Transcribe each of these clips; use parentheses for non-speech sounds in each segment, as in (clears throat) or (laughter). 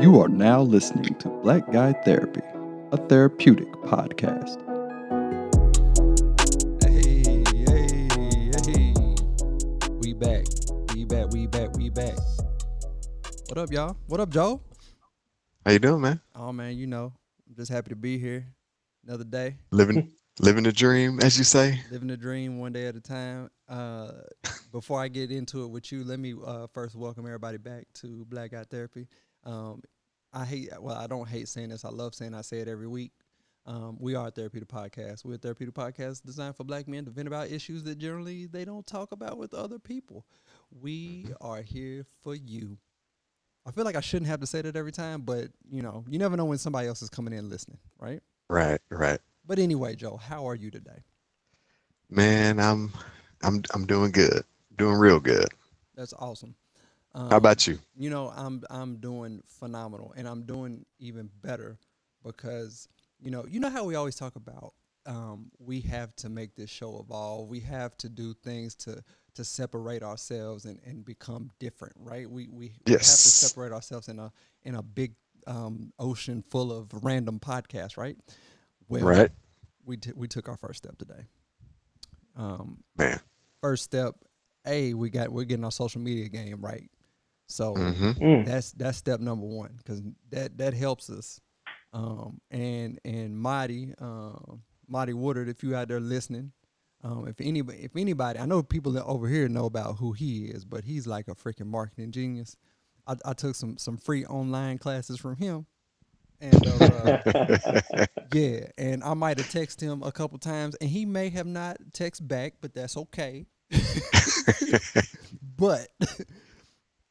You are now listening to Black Guy Therapy, a therapeutic podcast. Hey, hey, hey. We back. We back. We back. We back. What up, y'all? What up, Joe? How you doing, man? Oh man, you know, I'm just happy to be here. Another day, Living (laughs) living the dream, as you say. living the dream one day at a time. Uh, (laughs) before I get into it with you, let me uh, first welcome everybody back to Black Guy Therapy. Um, I hate, well, I don't hate saying this. I love saying I say it every week. Um, we are a therapeutic podcast. We're a therapeutic podcast designed for black men to vent about issues that generally they don't talk about with other people. We are here for you. I feel like I shouldn't have to say that every time, but you know, you never know when somebody else is coming in listening, right? Right, right. But anyway, Joe, how are you today? Man, I'm I'm I'm doing good. Doing real good. That's awesome. Um, How about you? You know, I'm I'm doing phenomenal, and I'm doing even better because you know, you know how we always talk about um, we have to make this show evolve. We have to do things to to separate ourselves and, and become different, right? We we, we have to separate ourselves in a in a big um, ocean full of random podcasts, right? Well, Right. We t- we took our first step today. Um, Man. first step, a we got we're getting our social media game right. So Mm-hmm. Mm. that's that's step number one because that that helps us. Um, and and Marty, um, Marty Woodard, if you out there listening, um, if anybody, if anybody, I know people that over here know about who he is, but he's like a freaking marketing genius. I, I took some some free online classes from him, and uh, (laughs) yeah, and I might have texted him a couple times, and he may have not text back, but that's okay. (laughs) (laughs) but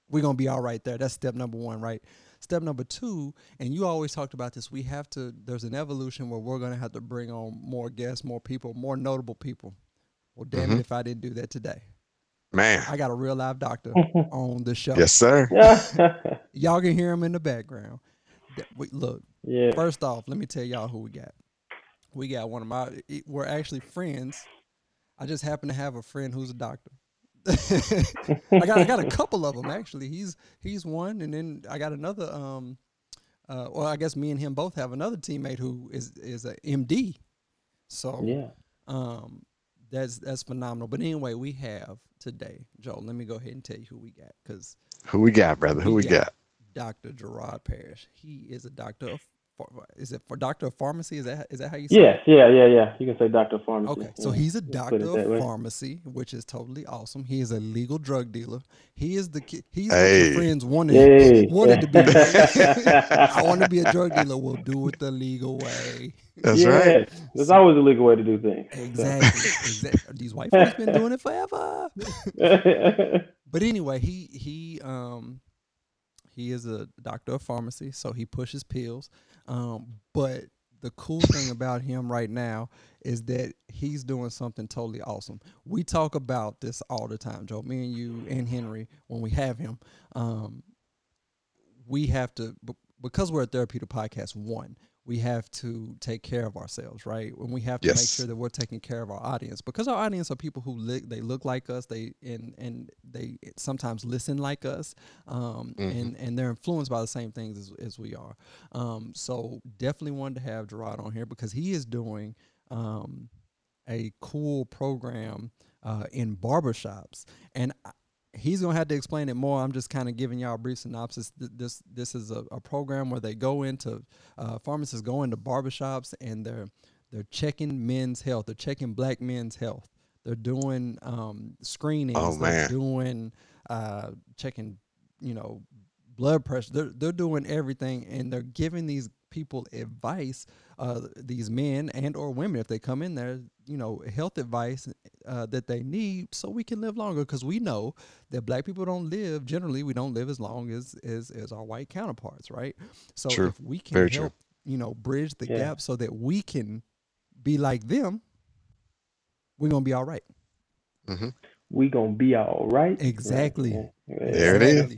we're gonna be all right there. That's step number one, right? Step number two, and you always talked about this. We have to. There's an evolution where we're gonna have to bring on more guests, more people, more notable people. Well, damn it, Mhm. if I didn't do that today, Man. I got a real live doctor (laughs) on the show. Yes, sir. (laughs) Y'all can hear him in the background. We- Look, yeah. First off, let me tell y'all who we got. We got one of my. We're actually friends. I just happen to have a friend who's a doctor. (laughs) I got I got a couple of them actually. He's he's one, and then I got another. Um, uh, well, I guess me and him both have another teammate who is is a MD. So Yeah. um, that's that's phenomenal. But anyway, we have today, Joe. Let me go ahead and tell you who we got because Who we got, brother? Who We we got- got? Dr. Gerard Parrish. He is a doctor of. Ph- Is it for doctor of pharmacy? Is that is that how you say? it? Yes. Yeah. Yeah. Yeah. You can say Doctor of Pharmacy. Okay, so yeah. he's a doctor of pharmacy, which is totally awesome. He is a legal drug dealer. He is the ki- he's what Hey. your friends wanted Yay. wanted to be. (laughs) I want to be a drug dealer. We'll do it the legal way. That's yes. right. There's always a legal way to do things. Exactly. exactly. These white folks been doing it forever. (laughs) But anyway, he he um he is a doctor of pharmacy, so he pushes pills. Um, but the cool thing (laughs) about him right now is that he's doing something totally awesome. We talk about this all the time, Joe. Me and you and Henry, when we have him, um, we have to b- because we're a therapeutic podcast. One, we have to take care of ourselves, right? And we have to make sure that we're taking care of our audience because our audience are people who look they look like us, they and and they sometimes listen like us, um, Mhm. and and they're influenced by the same things as, as we are. Um, so definitely wanted to have Gerard on here because he is doing um, a cool program uh, in barbershops, and he's gonna have to explain it more. I'm just kind of giving y'all a brief synopsis. Th- This this is a, a program where they go into uh, pharmacists go into barbershops and they're they're checking men's health. They're checking black men's health. They're doing um, screenings. Oh, they're doing uh, checking, you know, blood pressure. They're they're doing everything, and they're giving these people advice. Uh, these men and or women, if they come in there, you know, health advice uh, that they need, so we can live longer. Because we know that black people don't live generally. We don't live as long as as, as our white counterparts, right? So True. if we can Very true. help, you know, bridge the Yeah. gap so that we can be like them, we're gonna be all right. hmm we gonna be all right. Exactly. Right. There it is.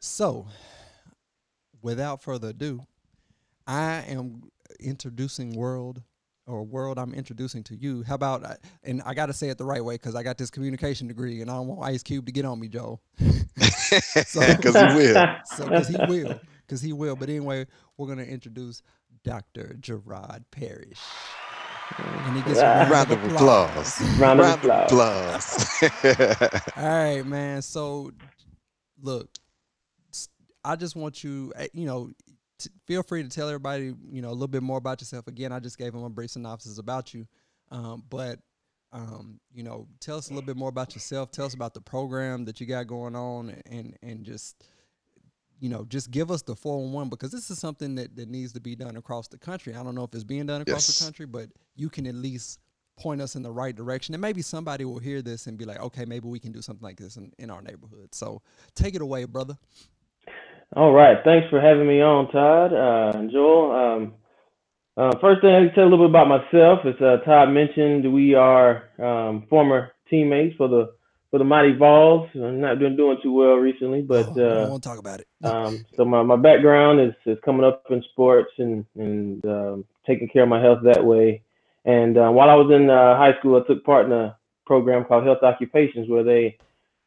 So, without further ado, I am introducing world or world I'm introducing to you. How about and I got to say it the right way because I got this communication degree and I don't want Ice Cube to get on me, Joe. (laughs) So- Because he will. (laughs) So because he will. because he will. But anyway, we're gonna introduce Dr. Gerard Parrish. And he gets a Ah. round, Round of of applause. applause. (laughs) Round of applause. applause. All right, man. So, look, I just want you, eh, you know, t- feel free to tell everybody, you know, a little bit more about yourself. Again, I just gave them a brief synopsis about you, um, but, um, you know, tell us a little bit more about yourself. Tell us about the program that you got going on, and and just, you know, just give us the four one one because this is something that that needs to be done across the country. I don't know if it's being done across Yes. the country, but you can at least point us in the right direction and maybe somebody will hear this and be like okay maybe we can do something like this in, in our neighborhood so take it away brother All right. Thanks for having me on, Todd uh, and Joel. Um, uh, first thing I can tell a little bit about myself. As uh, Todd mentioned, we are um, former teammates for the for the Mighty Vols. I'm not been doing too well recently, but Oh, I uh, want to talk about it (laughs) um, so my, my background is, is coming up in sports and and um, taking care of my health that way. And uh, while I was in uh, high school, I took part in a program called Health Occupations, where they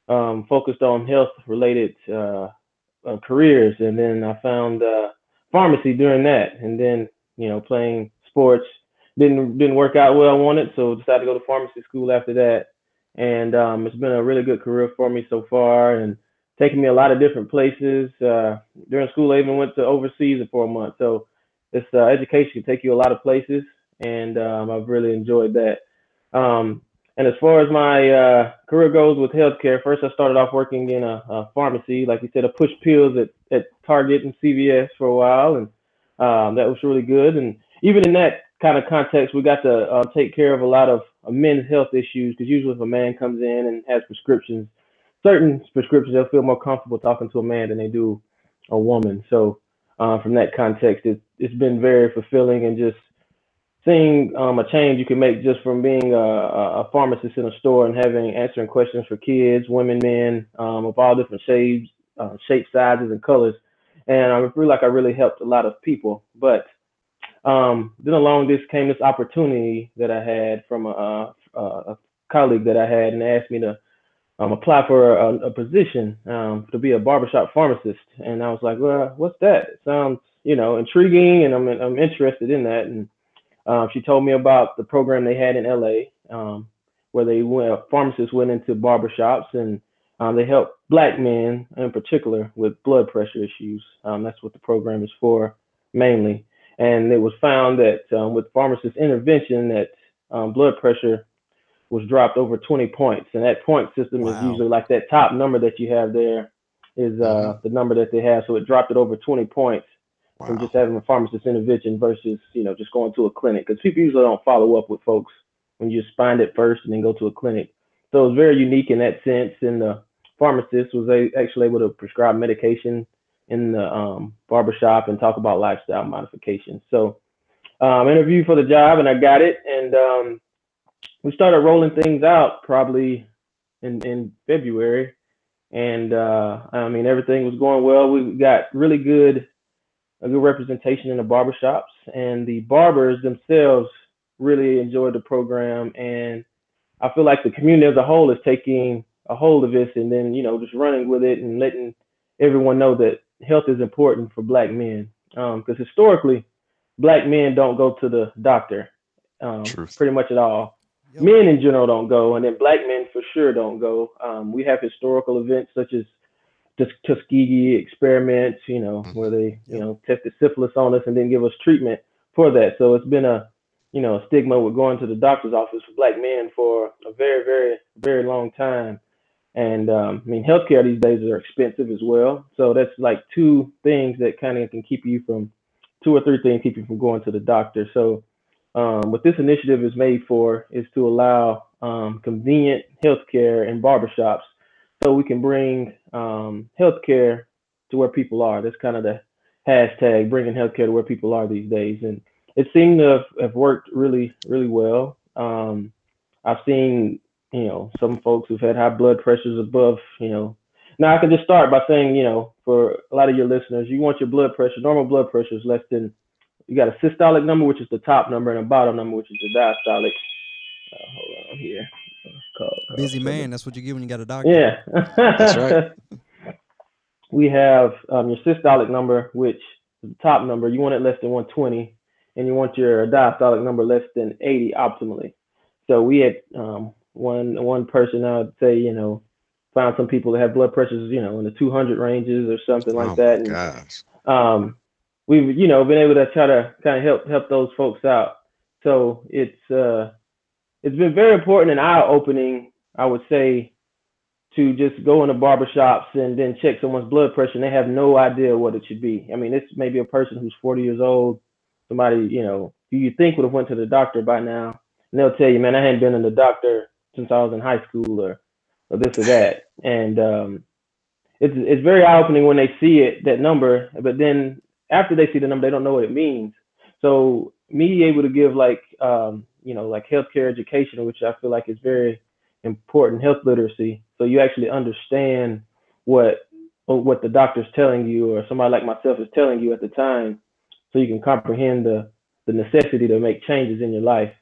um, focused on health related uh, careers. And then I found uh, pharmacy during that. And then you know playing sports didn't didn't work out where I wanted, so decided to go to pharmacy school after that. And um, it's been a really good career for me so far, and taking me a lot of different places. Uh, during school, I even went to overseas for a month. So this uh, education can take you a lot of places, and um, I've really enjoyed that. Um, and as far as my uh, career goes with healthcare, first I started off working in a, a pharmacy, like you said, I pushed pills at, at Target and CVS for a while, and um, that was really good. And even in that kind of context, we got to uh, take care of a lot of uh, men's health issues because usually if a man comes in and has prescriptions, certain prescriptions, they'll feel more comfortable talking to a man than they do a woman. So uh, from that context, it, it's been very fulfilling and just seeing um, a change you can make just from being a, a a pharmacist in a store and having answering questions for kids, women, men um, of all different shapes, uh, shapes, sizes, and colors. And I feel like I really helped a lot of people. But um, then along this came this opportunity that I had from a, a, a colleague that I had, and asked me to um, apply for a, a position um, to be a barbershop pharmacist. And I was like, well, what's that? It sounds, you know, intriguing, and I'm I'm interested in that. And um, she told me about the program they had in LA, um, where they went, pharmacists went into barbershops and um, they helped black men in particular with blood pressure issues. Um, that's what the program is for mainly. And it was found that um, with pharmacist intervention, that um, blood pressure was dropped over 20 points. And that point system is usually like that top number that you have there is uh, the number that they have. So it dropped it over 20 points Wow. just having a pharmacist intervention versus you know just going to a clinic because people usually don't follow up with folks when you just find it first and then go to a clinic. So it was very unique in that sense. And the pharmacist was a, actually able to prescribe medication in the um, barbershop and talk about lifestyle modifications. So um, interviewed for the job and I got it. And um, we started rolling things out probably in, in February. And uh, I mean, everything was going well. We got really good a good representation in the barbershops and the barbers themselves really enjoyed the program and I feel like the community as a whole is taking a hold of this and then you know just running with it and letting everyone know that health is important for black men because historically black men don't go to the doctor um, pretty much at all. Yep. men in general don't go and then black men for sure don't go. Um, we have historical events such as Tus- Just tuskegee experiments, you know, Mhm. where they, you know, tested syphilis on us and then give us treatment for that. So it's been a, you know, a stigma with going to the doctor's office for black men for a very, very, very long time. And um, I mean, healthcare these days are expensive as well. So that's like two things that kind of can keep you from, two or three things keep you from going to the doctor. So um, what this initiative is made for is to allow um, convenient healthcare in barbershops so we can bring um, healthcare to where people are. That's kind of the hashtag, bringing healthcare to where people are these days. And it seemed to have, have worked really, really well. Um, I've seen, you know, some folks who've had high blood pressures above, you know. Now I can just start by saying, you know, for a lot of your listeners, you want your blood pressure, normal blood pressure is less than, you got a systolic number, which is the top number, and a bottom number, which is the diastolic. Uh, hold on here. Call- call busy somebody. man that's what you get when you got a doctor Yeah. That's right. (laughs) we have um, your systolic number, which is the top number. You want it less than 120, and you want your diastolic number less than 80 optimally. So we had um, one one person I would say, you know, found some people that have blood pressures, you know, in the 200 ranges or something like oh that. my And gosh. um, we've you know been able to try to kind of help help those folks out. So it's uh, it's been very important and eye opening, I would say, to just go into barbershops and then check someone's blood pressure and they have no idea what it should be. I mean, this may be a person who's 40 years old, somebody you know who you think would have went to the doctor by now, and they'll tell you, man, I hadn't been in the doctor since I was in high school or or this or that, and um, it's it's very eye opening when they see it that number, but then after they see the number, they don't know what it means. So me able to give like um, you know like healthcare education, which I feel like is very important, health literacy. So you actually understand what what the doctor's telling you, or somebody like myself is telling you at the time, so you can comprehend the the necessity to make changes in your life.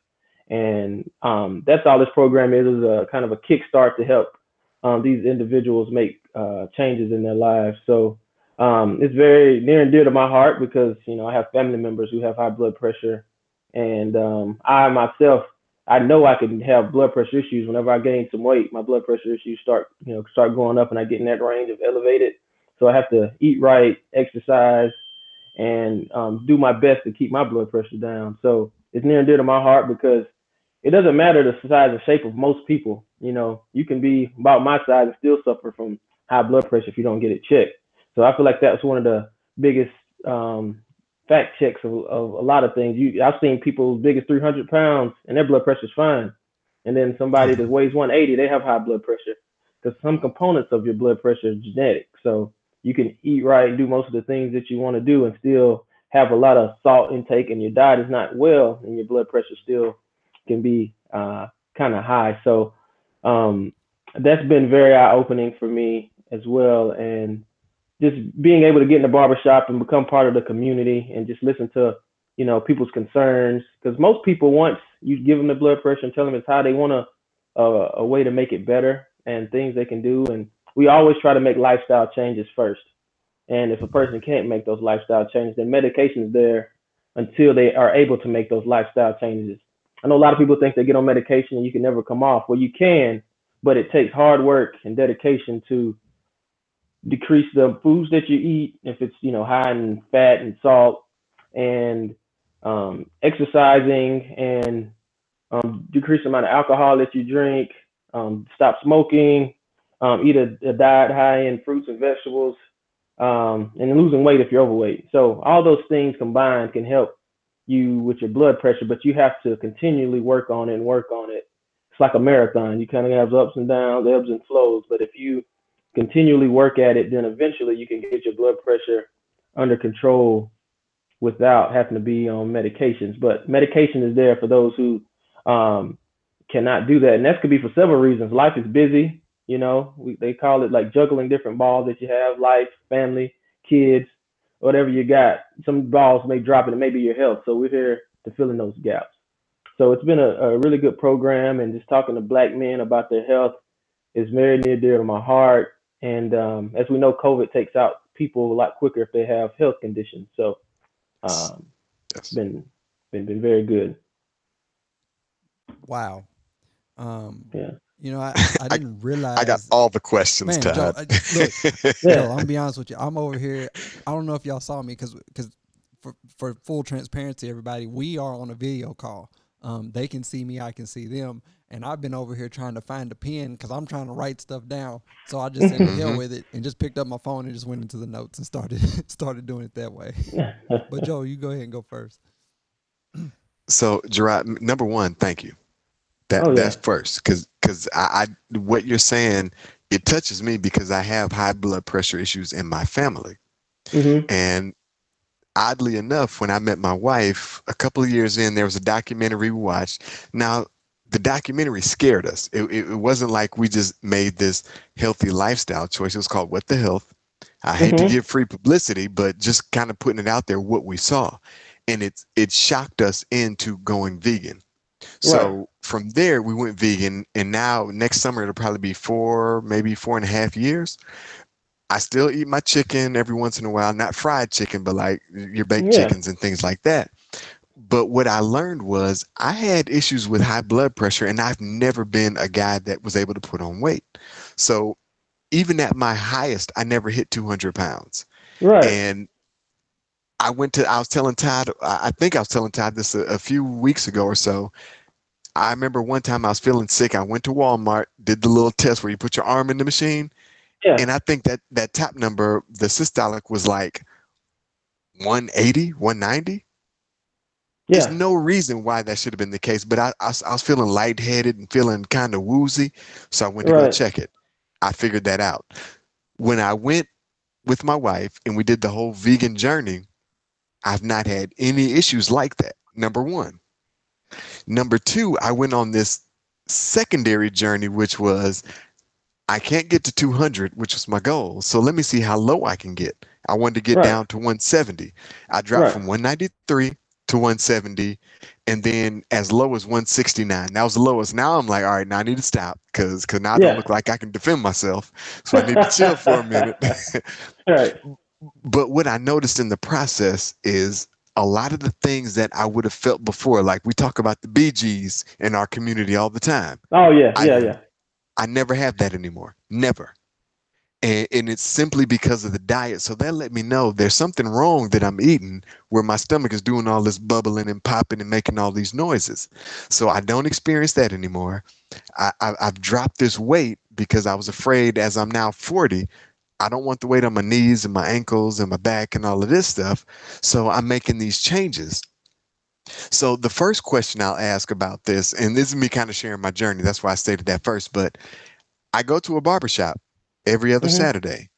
And um, that's all this program is is a kind of a kickstart to help um, these individuals make uh, changes in their lives. So um, it's very near and dear to my heart because you know I have family members who have high blood pressure, and um, I myself I know I can have blood pressure issues whenever I gain some weight. My blood pressure issues start you know start going up, and I get in that range of elevated. So I have to eat right, exercise, and um, do my best to keep my blood pressure down. So it's near and dear to my heart because it doesn't matter the size and shape of most people. You know, you can be about my size and still suffer from high blood pressure if you don't get it checked. So I feel like that's one of the biggest um, fact checks of, of a lot of things. You, I've seen people as big as 300 pounds and their blood pressure's fine, and then somebody that weighs 180, they have high blood pressure because some components of your blood pressure is genetic. So you can eat right, and do most of the things that you want to do, and still have a lot of salt intake, and your diet is not well, and your blood pressure still can be uh, kind of high. So um, that's been very eye opening for me as well, and just being able to get in the barbershop and become part of the community and just listen to you know people's concerns. Because most people once you give them the blood pressure and tell them it's how they want a, a a way to make it better and things they can do. And we always try to make lifestyle changes first. And if a person can't make those lifestyle changes then medication is there until they are able to make those lifestyle changes. I know a lot of people think they get on medication and you can never come off. Well you can but it takes hard work and dedication to decrease the foods that you eat if it's you know high in fat and salt and um, exercising and um, decrease the amount of alcohol that you drink um, stop smoking um, eat a, a, diet high in fruits and vegetables um, and losing weight if you're overweight. So all those things combined can help you with your blood pressure but you have to continually work on it and work on it. It's like a marathon. You kind of have ups and downs ebbs and flows but if you continually work at it, then eventually you can get your blood pressure under control without having to be on medications. But medication is there for those who um, cannot do that, and that could be for several reasons. Life is busy, you know. We, they call it like juggling different balls that you have: life, family, kids, whatever you got. Some balls may drop, and it may be your health. So we're here to fill in those gaps. So it's been a, a really good program, and just talking to black men about their health is very near dear to my heart. And um, as we know, COVID takes out people a lot quicker if they have health conditions. So um, it's been been been very good. Wow. Um, yeah. You know, I, (laughs) I didn't realize. I got all the questions, Man, Todd. Joe, I- look, (laughs) Joe, I'm gonna be honest with you. I'm over here. I don't know if y'all saw me because because for for full transparency, everybody, we are on a video call. Um, they can see me, I can see them, and I've been over here trying to find a pen because I'm trying to write stuff down. So I just said to hell Mhm. with it and just picked up my phone and just went into the notes and started (laughs) started doing it that way. (laughs) But Joe, you go ahead and go first. (clears throat) So, Gerard, number one, thank you. That Oh, yeah. that's first, because because I, I what you're saying it touches me because I have high blood pressure issues in my family, hmm and oddly enough, when I met my wife a couple of years in, there was a documentary we watched. Now, the documentary scared us. It, it, wasn't like we just made this healthy lifestyle choice. It was called What the Health. I hate to Mhm. give free publicity, but just kind of putting it out there what we saw. And it it shocked us into going vegan. So from there we went vegan and now next summer it'll probably be four, maybe four and a half years. I still eat my chicken every once in a while, not fried chicken, but like your baked Yeah. chickens and things like that. But what I learned was I had issues with high blood pressure, and I've never been a guy that was able to put on weight. So even at my highest, I never hit 200 pounds. Right. And I went to, I was telling Todd, I think I was telling Todd this a, a few weeks ago or so. I remember one time I was feeling sick. I went to Walmart, did the little test where you put your arm in the machine. Yeah. And I think that that top number, the systolic was like 180, 190. Yeah. There's no reason why that should have been the case, but I, I, was, I was feeling lightheaded and feeling kind of woozy. So I went to go check it. I figured that out. When I went with my wife and we did the whole vegan journey, I've not had any issues like that. Number one. Number two, I went on this secondary journey, which was I can't get to 200, which was my goal. So let me see how low I can get. I wanted to get Right. down to 170. I dropped Right. from 193 to 170 and then as low as 169 that was the lowest now i'm like all right now i need to stop because because now i Yeah. don't look like i can defend myself so i need to chill for a minute (laughs) (laughs) Right. but what i noticed in the process is a lot of the things that i would have felt before like we talk about the bgs in our community all the time Oh yeah. I- Yeah. yeah. I never have that anymore. Never. And, and it's simply because of the diet. So that let me know there's something wrong that I'm eating where my stomach is doing all this bubbling and popping and making all these noises. So I don't experience that anymore. I, I, I've dropped this weight because I was afraid as I'm now 40, I don't want the weight on my knees and my ankles and my back and all of this stuff. So I'm making these changes. So the first question I'll ask about this, and this is me kind of sharing my journey. That's why I stated that first. But I go to a barbershop every other Mhm. Saturday.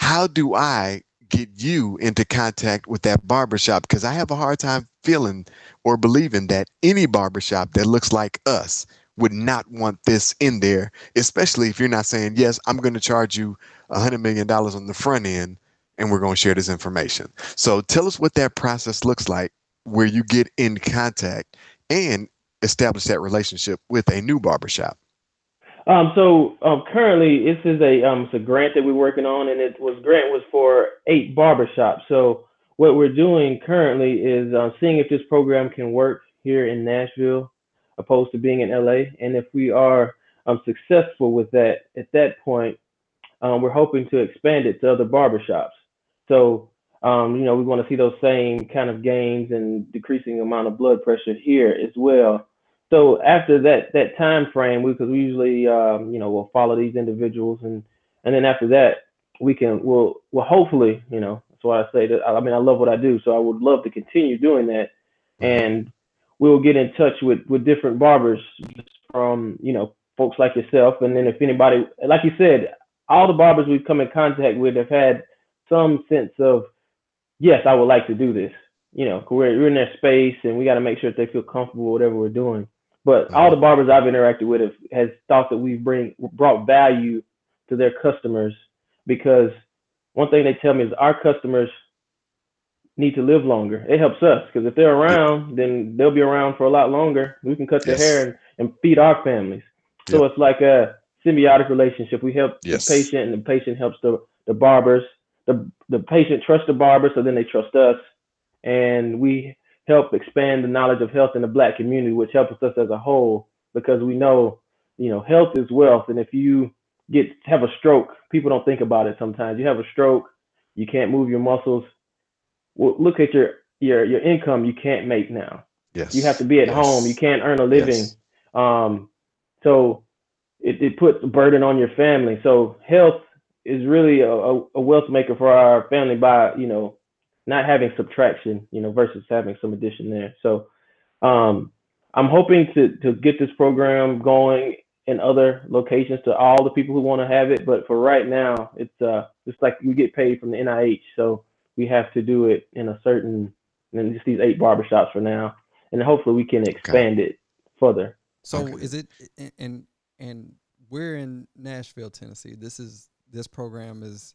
How do I get you into contact with that barbershop? Because I have a hard time feeling or believing that any barbershop that looks like us would not want this in there, especially if you're not saying, yes, I'm going to charge you a $100 million on the front end and we're going to share this information. So tell us what that process looks like where you get in contact and establish that relationship with a new barbershop. Um, so um, currently, this is a um, it's a grant that we're working on, and it was grant was for eight barbershops. So what we're doing currently is uh, seeing if this program can work here in Nashville, opposed to being in LA. And if we are um, successful with that, at that point, um, we're hoping to expand it to other barbershops. So um, you know, we want to see those same kind of gains and decreasing amount of blood pressure here as well. So after that that time frame, because we, usually um, you know we'll follow these individuals and and then after that we can we'll well hopefully you know that's why I say that I mean I love what I do so I would love to continue doing that. And we'll get in touch with with different barbers from you know folks like yourself. And then if anybody like you said all the barbers we've come in contact with have had some sense of yes I would like to do this. You know, we're, we're in their space and we got to make sure that they feel comfortable whatever we're doing but uh-huh. all the barbers I've interacted with have has thought that we bring brought value to their customers because one thing they tell me is our customers need to live longer. It helps us because if they're around, then they'll be around for a lot longer. We can cut their Yes. hair and, and feed our families. So it's like a symbiotic relationship. We help Yes. the patient, and the patient helps the the barbers. The the patient trusts the barber, so then they trust us, and we help expand the knowledge of health in the black community, which helps us as a whole because we know, you know, health is wealth, and if you get have a stroke, people don't think about it sometimes. You have a stroke, you can't move your muscles. Well, look at your your your income you can't make now. Yes. You have to be at Yes. home. You can't earn a living. Yes. Um, so it, it puts a burden on your family. So health is really a, a, a wealth maker for our family by, you know, not having subtraction, you know, versus having some addition there. So um, I'm hoping to, to get this program going in other locations to all the people who want to have it. But for right now, it's uh, it's like we get paid from the NIH. So we have to do it in a certain, and just these eight barbershops for now. And hopefully we can expand it further. So Okay. is it and and we're in Nashville, Tennessee. This is this program is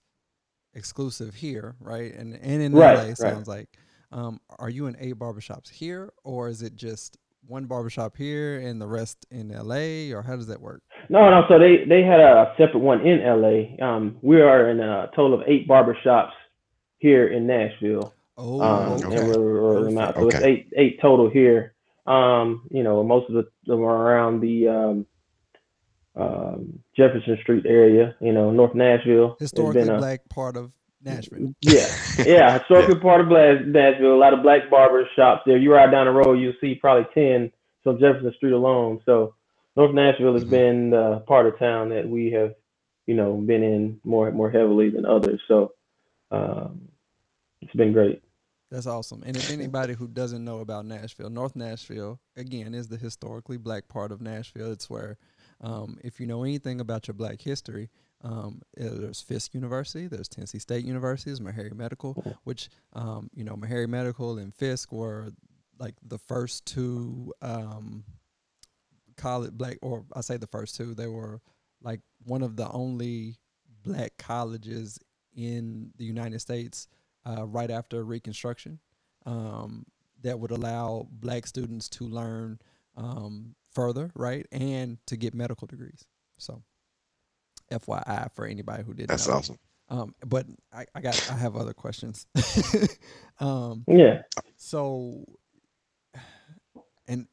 exclusive here, right? And and in Right, LA right. sounds like. Um, are you in eight barbershops here, or is it just one barbershop here and the rest in LA, or how does that work? No, no. So they they had a separate one in LA. Um, we are in a total of eight barbershops here in Nashville. Oh, Um, okay. and we're rolling them out. So it's eight eight total here. Um, you know, most of them are around the um, um, Jefferson Street area. You know, North Nashville. There's Historically been a- black part of Nashville. Yeah, yeah. (laughs) Historically part of Blas- Nashville. A lot of black barber shops there. You ride down the road, you'll see probably ten from Jefferson Street alone. So North Nashville has Mhm. been the part of town that we have, you know, been in more more heavily than others. So um, it's been great. That's awesome. And if anybody who doesn't know about Nashville, North Nashville, again, is the historically black part of Nashville. It's where, um, if you know anything about your black history, um, uh, there's Fisk University, there's Tennessee State University, there's Meharry Medical, which, um, you know, Meharry Medical and Fisk were like the first two um, college black, or I say the first two, they were like one of the only black colleges in the United States uh, right after Reconstruction um, that would allow black students to learn um, further, right, and to get medical degrees. So, FYI for anybody who didn't. That's know. awesome. Um, but I, I got I have other questions. (laughs) um, Yeah. so, and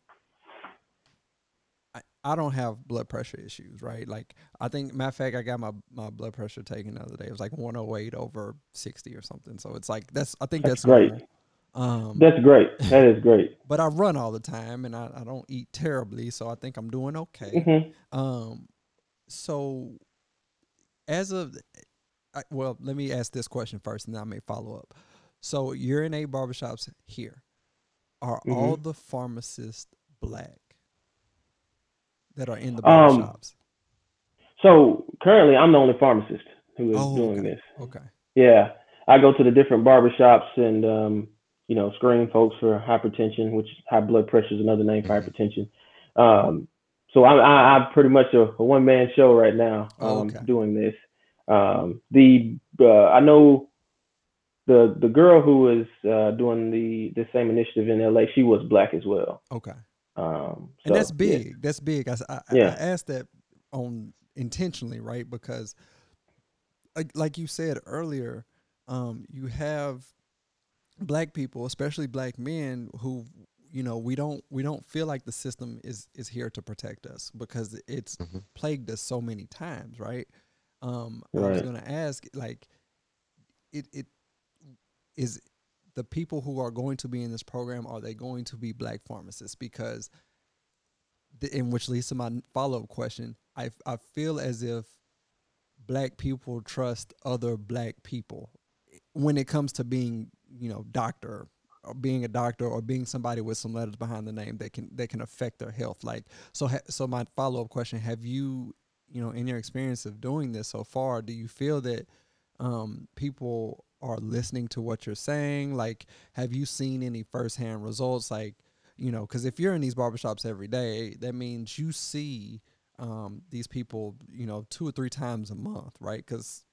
I, I don't have blood pressure issues, right? Like I think, matter of fact, I got my, my blood pressure taken the other day. It was like 108 over 60 or something. So it's like that's I think That's that's, great. normal. Um, That's great. (laughs) That is great. but I run all the time and I, I don't eat terribly, so I think I'm doing okay. hmm Um, so as of, I, well, let me ask this question first, and then I may follow up. So you're in eight barbershops here. Are Mhm. all the pharmacists black that are in the Um, barbershops? So currently, I'm the only pharmacist who is oh, doing okay. this. Okay. Yeah, I go to the different barbershops and um, you know screen folks for hypertension, which high blood pressure is another name for hypertension. Um, so I, I, I'm pretty much a, a one man show right now Oh, um, okay. doing this. Um, the uh, I know the the girl who was uh, doing the the same initiative in LA. She was black as well. Okay. Um, and so, that's yeah. big. That's big. I- I- Yeah. I asked that on intentionally, right? Because, like, like you said earlier, um, you have black people, especially black men, who you know we don't we don't feel like the system is is here to protect us because it's Mhm. plagued us so many times, right? Um, I was going to ask, like, it it is the people who are going to be in this program are they going to be black pharmacists because the, in which leads to my follow-up question I, I feel as if black people trust other black people when it comes to being you know doctor or being a doctor or being somebody with some letters behind the name that can that can affect their health. Like so ha- so my follow-up question have you you know in your experience of doing this so far do you feel that um, people are listening to what you're saying? Like have you seen any firsthand results? Like you know because if you're in these barbershops every day that means you see um, these people you know two or three times a month right? Because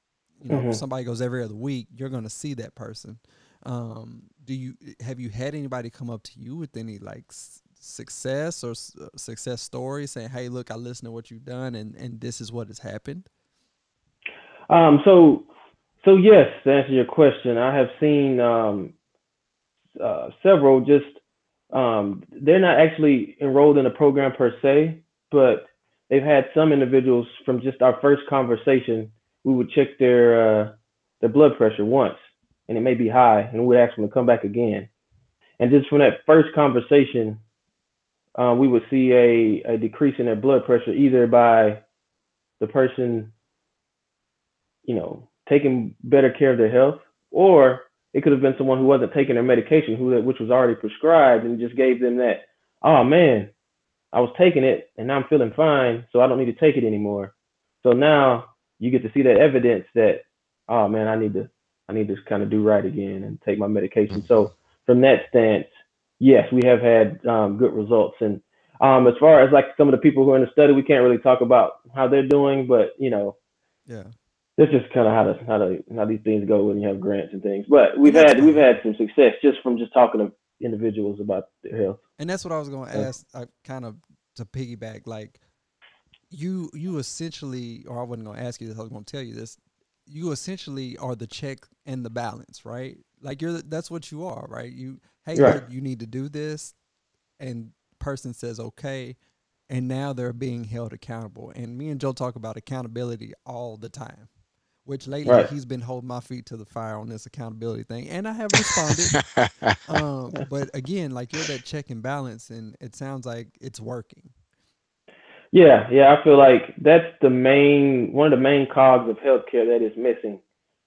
you know if Mhm. somebody goes every other week you're going to see that person um, do you have you had anybody come up to you with any like s- success or s- uh, success story saying hey look i listened to what you've done and and this is what has happened Um, so, so yes, to answer your question, I have seen um, uh, several. Just um, they're not actually enrolled in a program per se, but they've had some individuals from just our first conversation. We would check their uh, their blood pressure once, and it may be high, and we'd ask them to come back again. And just from that first conversation, uh, we would see a, a decrease in their blood pressure either by the person you know, taking better care of their health, or it could have been someone who wasn't taking their medication, who which was already prescribed, and just gave them that. Oh man, I was taking it, and now I'm feeling fine, so I don't need to take it anymore. So now you get to see that evidence that, oh man, I need to, I need to kind of do right again and take my medication. So from that stance, yes, we have had um, good results. And um, as far as like some of the people who are in the study, we can't really talk about how they're doing, but you know, yeah that's just kind of how the, how the, how these things go when you have grants and things. But we've had we've had some success just from just talking to individuals about their health. And that's what I was going to ask. I kind of to piggyback, like you you essentially, or I wasn't gonna ask you this. I was gonna tell you this. You essentially are the check and the balance, right? Like you're that's what you are, right? You hey, Right. look, you need to do this, and person says okay, and now they're being held accountable. And me and Joe talk about accountability all the time. Which lately Right. he's been holding my feet to the fire on this accountability thing, and I have responded. (laughs) um, but again, like you're that check and balance, and it sounds like it's working. Yeah, yeah, I feel like that's the main one of the main cogs of healthcare that is missing.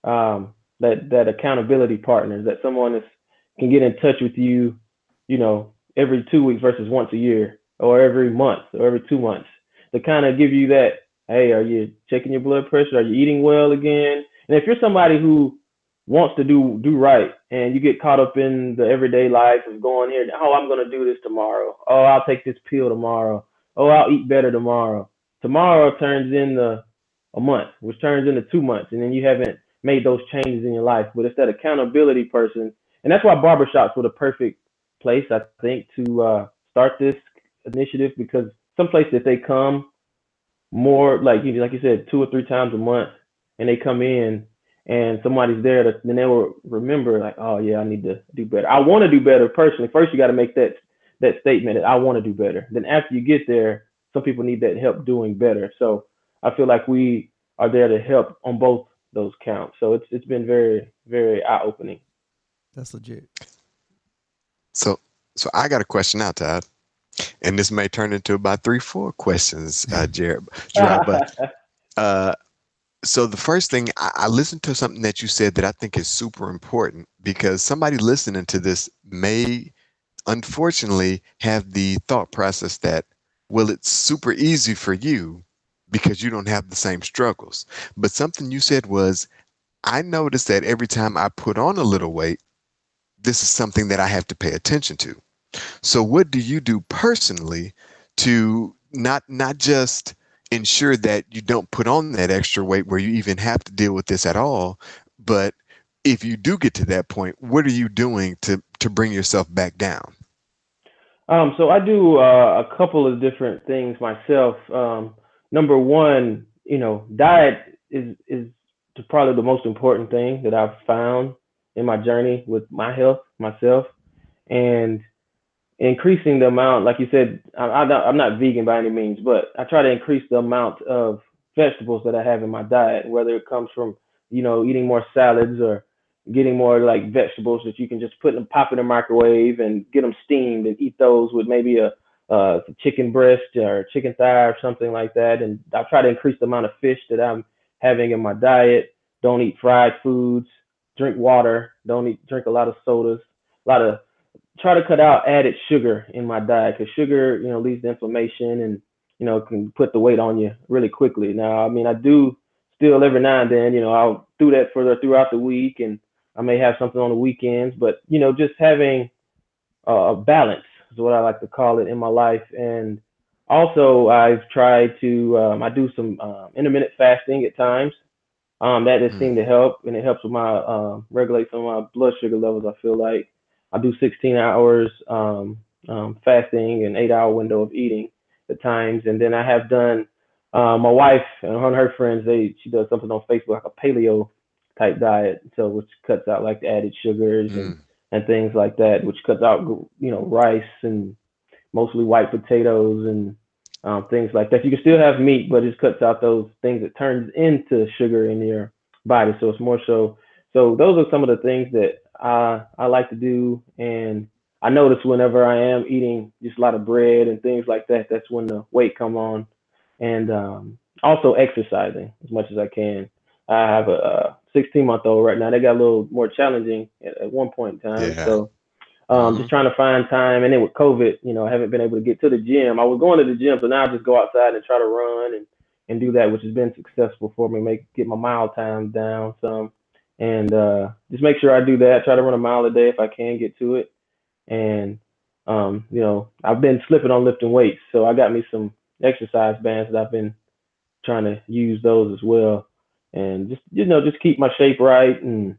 Um, that that accountability partners, that someone is can get in touch with you, you know, every two weeks versus once a year, or every month, or every two months, to kind of give you that. Hey, are you checking your blood pressure? Are you eating well again? And if you're somebody who wants to do do right, and you get caught up in the everyday life of going here, oh, I'm gonna do this tomorrow. Oh, I'll take this pill tomorrow oh, I'll eat better tomorrow. Tomorrow turns into a month, which turns into two months, and then you haven't made those changes in your life. But it's that accountability person, and that's why barbershops were the perfect place, I think, to uh, start this initiative because some someplace that they come more like you like you said, two or three times a month, and they come in and somebody's there, to, then they will remember like, oh yeah, I need to do better. I want to do better personally. First, you got to make that that statement that I want to do better. Then after you get there, some people need that help doing better. So I feel like we are there to help on both those counts. So it's it's been very very eye opening. That's legit. So, so I got a question now, Todd, and this may turn into about three, four questions, uh, (laughs) Jared. Gerard, but (laughs) uh, so the first thing I, I listened to something that you said that I think is super important because somebody listening to this may, unfortunately, have the thought process that, well, it's super easy for you because you don't have the same struggles. But something you said was, I noticed that every time I put on a little weight, this is something that I have to pay attention to. So what do you do personally to not not just ensure that you don't put on that extra weight where you even have to deal with this at all, but if you do get to that point, what are you doing to to bring yourself back down? Um, so I do uh, a couple of different things myself. Um, number one, you know, diet is is probably the most important thing that I've found in my journey with my health myself, and increasing the amount, like you said, I, I'm not, I'm not vegan by any means, but I try to increase the amount of vegetables that I have in my diet, whether it comes from you know eating more salads or getting more like vegetables that you can just put them pop in the microwave and get them steamed and eat those with maybe a uh, chicken breast or chicken thigh or something like that. And I try to increase the amount of fish that I'm having in my diet. Don't eat fried foods. Drink water. Don't eat drink a lot of sodas. A lot of try to cut out added sugar in my diet because sugar, you know, leads to inflammation and you know can put the weight on you really quickly. Now, I mean, I do still every now and then, you know, I'll do that further throughout the week and I may have something on the weekends, but you know, just having uh, a balance is what I like to call it in my life. And also, I've tried to um, I do some uh, intermittent fasting at times. Um, that has Mm. seemed to help, and it helps with my um, regulate some of my blood sugar levels. I feel like I do 16 hours um, um, fasting and eight hour window of eating at times, and then I have done. Uh, my wife and her and her friends, they she does something on Facebook like a paleo type diet, so which cuts out like the added sugars and Mm. and things like that, which cuts out you know rice and mostly white potatoes and um, things like that. You can still have meat, but it just cuts out those things that turns into sugar in your body. So it's more so. So those are some of the things that I I like to do, and I notice whenever I am eating just a lot of bread and things like that, that's when the weight come on, and um, also exercising as much as I can. I have a 16 month old right now. They got a little more challenging at, at one point in time. Yeah. So um, Mhm. just trying to find time. And then with COVID, you know, I haven't been able to get to the gym. I was going to the gym, so now I just go outside and try to run and, and do that, which has been successful for me. Make get my mile time down some, and uh, just make sure I do that. Try to run a mile a day if I can get to it. And um, you know, I've been slipping on lifting weights, so I got me some exercise bands that I've been trying to use those as well, and just you know, just keep my shape right and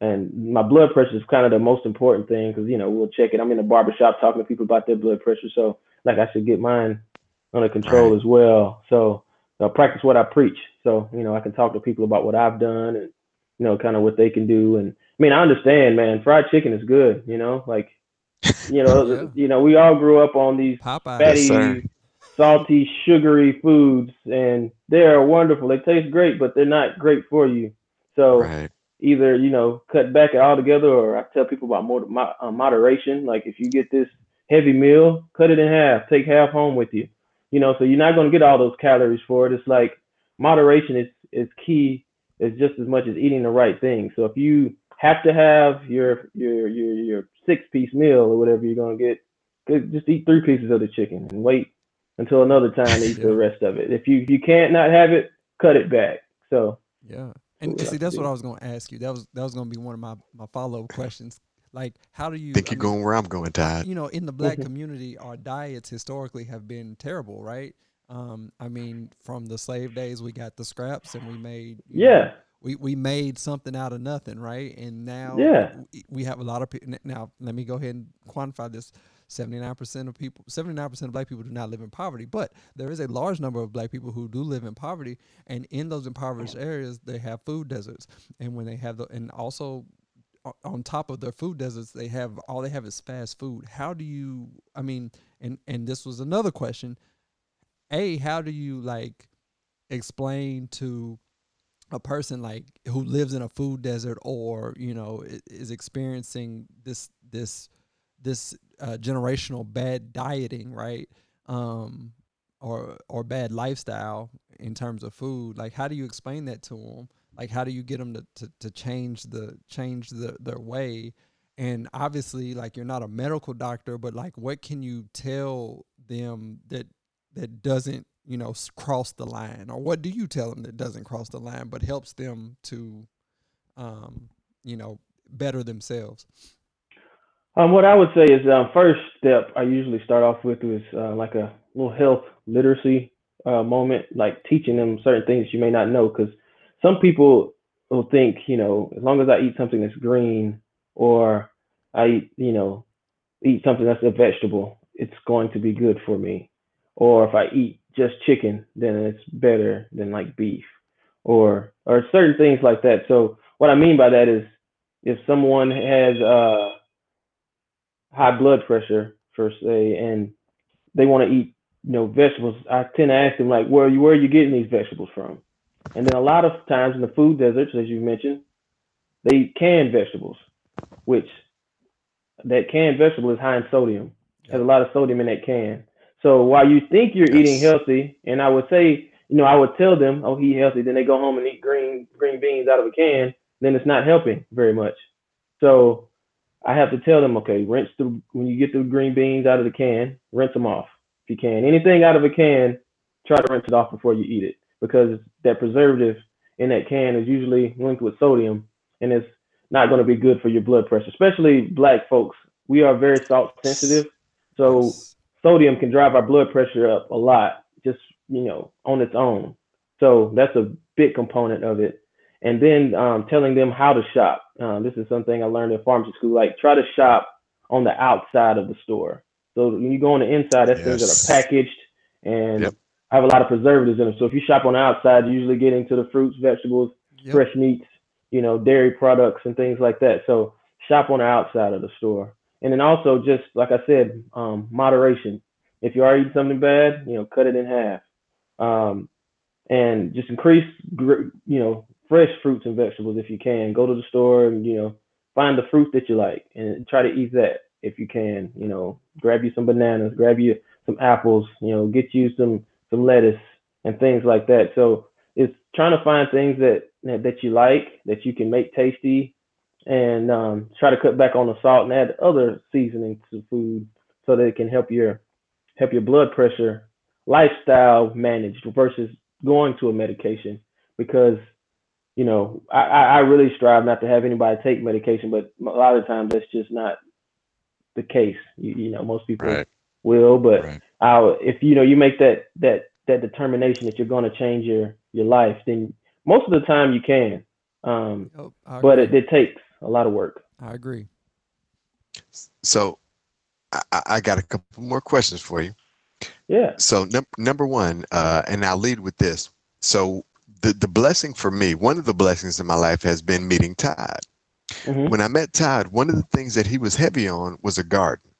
and my blood pressure is kind of the most important thing because you know we'll check it. I'm in a barbershop talking to people about their blood pressure, so like I should get mine under control Right. as well. So I practice what I preach. So you know, I can talk to people about what I've done and you know, kind of what they can do. And I mean, I understand, man. Fried chicken is good. You know, like you know, (laughs) Yeah. you know, we all grew up on these Popeye. fatty, Yes, sir. Salty, sugary foods, and they are wonderful. They taste great, but they're not great for you. So Right. either you know cut back it altogether, or I tell people about mod- mo- uh, moderation. Like if you get this heavy meal, cut it in half. Take half home with you. You know, so you're not going to get all those calories for it. It's like moderation is is key. It's just as much as eating the right thing. So if you have to have your your your your six piece meal or whatever you're gonna get, just eat three pieces of the chicken and wait until another time eat Yeah. the rest of it. If you if you can't not have it, cut it back. So Yeah. And we see, that's what. I was going to ask you. That was that was going to be one of my my follow up questions. Like, how do you? Think you're mean, going where I'm going, Todd. you know, in the black (laughs) community, our diets historically have been terrible, right? Um, I mean, from the slave days, we got the scraps and we made, you know, yeah, we, we made something out of nothing, right? And now Yeah. we, we have a lot of people. Now, let me go ahead and quantify this. 79% of people, 79% of black people do not live in poverty, but there is a large number of black people who do live in poverty. And in those impoverished areas, they have food deserts. And when they have the, and also on top of their food deserts, they have, all they have is fast food. How do you, I mean, and, and this was another question. A, how do you like explain to a person like who lives in a food desert or you know is experiencing this this this uh, generational bad dieting right? Um or or bad lifestyle in terms of food like how do you explain that to them like how do you get them to, to, to change the change the, their way? And obviously like you're not a medical doctor but like what can you tell them that that doesn't you know cross the line? Or what do you tell them that doesn't cross the line but helps them to um you know better themselves Um, what I would say is um, first step I usually start off with is uh, like a little health literacy uh, moment, like teaching them certain things you may not know. Because some people will think, you know, as long as I eat something that's green or I eat, you know, eat something that's a vegetable, it's going to be good for me. Or if I eat just chicken, then it's better than like beef, or or certain things like that. So what I mean by that is if someone has uh high blood pressure per se, and they want to eat, you know, vegetables, I tend to ask them like, where are you where are you getting these vegetables from? And then a lot of times in the food deserts, as you mentioned, they eat canned vegetables, which that canned vegetable is high in sodium. Has a lot of sodium in that can. So while you think you're eating healthy, and I would say, you know, I would tell them, oh, eat healthy. Then they go home and eat green green beans out of a can. Then it's not helping very much. So I have to tell them, okay, rinse the when you get the green beans out of the can, rinse them off if you can. Anything out of a can, try to rinse it off before you eat it because that preservative in that can is usually linked with sodium, and it's not going to be good for your blood pressure. Especially black folks, we are very salt sensitive, so sodium can drive our blood pressure up a lot, just you know, on its own. So that's a big component of it. And then um, telling them how to shop. Um, this is something I learned in pharmacy school. Like try to shop on the outside of the store. So when you go on the inside, that's things that are packaged and Yep. have a lot of preservatives in them. So if you shop on the outside, you're usually get into the fruits, vegetables, Yep. fresh meats, you know, dairy products and things like that. So shop on the outside of the store. And then also just like I said, um, moderation. If you are eating something bad, you know, cut it in half. Um, and just increase, you know, fresh fruits and vegetables if you can. Go to the store and you know find the fruit that you like and try to eat that if you can. You know, grab you some bananas, grab you some apples. You know, get you some some lettuce and things like that. So it's trying to find things that that, you like that you can make tasty, and um, try to cut back on the salt and add other seasonings to food so that it can help your help your blood pressure lifestyle managed versus going to a medication because you know I, I I really strive not to have anybody take medication but a lot of times that's just not the case you, you know most people Right. will but Right. I'll, if you know you make that that that determination that you're going to change your your life then most of the time you can um Yep, I but it, it takes a lot of work I agree. So I, I- I got a couple more questions for you. Yeah. So num- number one, uh, and I'll lead with this. So the the blessing for me, one of the blessings in my life has been meeting Todd. Mhm. When I met Todd, one of the things that he was heavy on was a garden.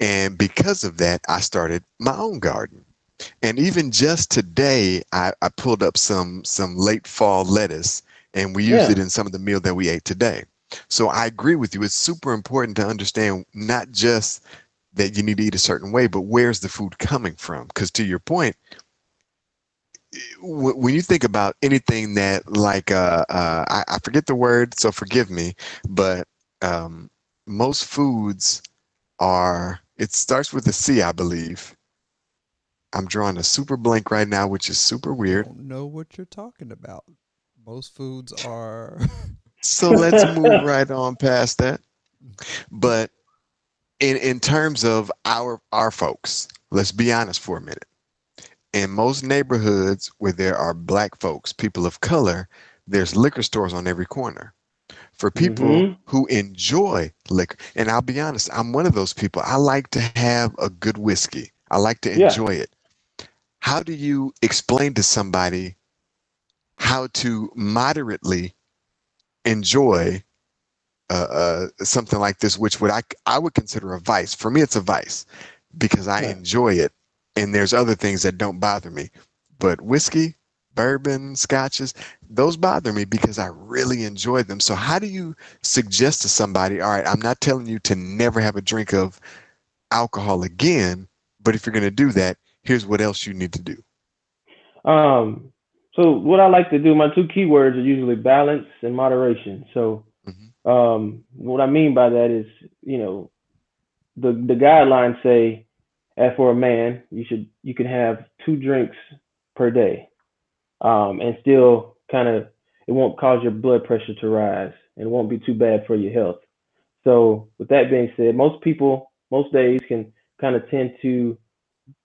And because of that, I started my own garden. And even just today, I, I pulled up some some late fall lettuce and we used Yeah. it in some of the meal that we ate today. So I agree with you. It's super important to understand not just that you need to eat a certain way, but where's the food coming from? Because to your point, when you think about anything that like uh, uh, I, I forget the word, so forgive me, but um, most foods are. It starts with a C, I believe. I'm drawing a super blank right now, which is super weird I don't know what you're talking about. Most foods are. (laughs) So let's move (laughs) right on past that. But in in terms of our our folks, let's be honest for a minute. In most neighborhoods where there are black folks, people of color, there's liquor stores on every corner. For people Mhm. who enjoy liquor, and I'll be honest, I'm one of those people. I like to have a good whiskey. I like to Yeah. enjoy it. How do you explain to somebody how to moderately enjoy uh, uh, something like this, which would I I would consider a vice. For me, it's a vice because I Yeah. enjoy it, and there's other things that don't bother me. But whiskey, bourbon, scotches, those bother me because I really enjoy them. So how do you suggest to somebody, all right, I'm not telling you to never have a drink of alcohol again, but if you're going to do that, here's what else you need to do. Um, so what I like to do, my two keywords are usually balance and moderation. So Mhm. um, what I mean by that is, you know, the the guidelines say, as for a man, you should you can have two drinks per day, um, and still kind of it won't cause your blood pressure to rise, and it won't be too bad for your health. So with that being said, most people most days can kind of tend to,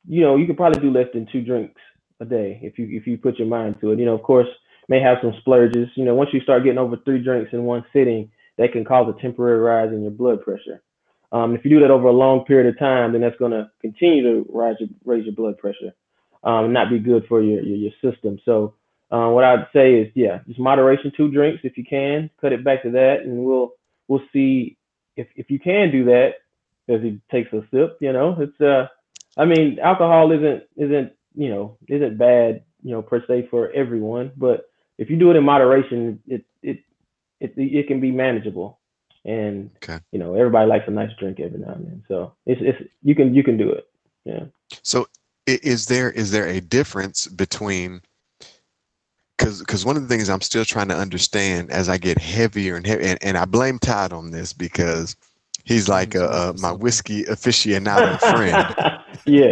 you know, you could probably do less than two drinks a day if you if you put your mind to it. You know, of course, may have some splurges. You know, once you start getting over three drinks in one sitting, that can cause a temporary rise in your blood pressure. Um, if you do that over a long period of time, then that's going to continue to rise your, raise your blood pressure, um, and not be good for your your, your system. So, uh, what I'd say is, yeah, just moderation, two drinks if you can, cut it back to that, and we'll we'll see if if you can do that as he takes a sip. You know, it's uh, I mean, alcohol isn't isn't you know isn't bad you know per se for everyone, but if you do it in moderation, it it it it can be manageable, and Okay. you know everybody likes a nice drink every now and then, so it's it's you can you can do it. Yeah. So is there is there a difference between because because one of the things I'm still trying to understand as I get heavier and heavy, and, and I blame Todd on this because he's like a, a uh, like my whiskey aficionado (laughs) friend. yeah.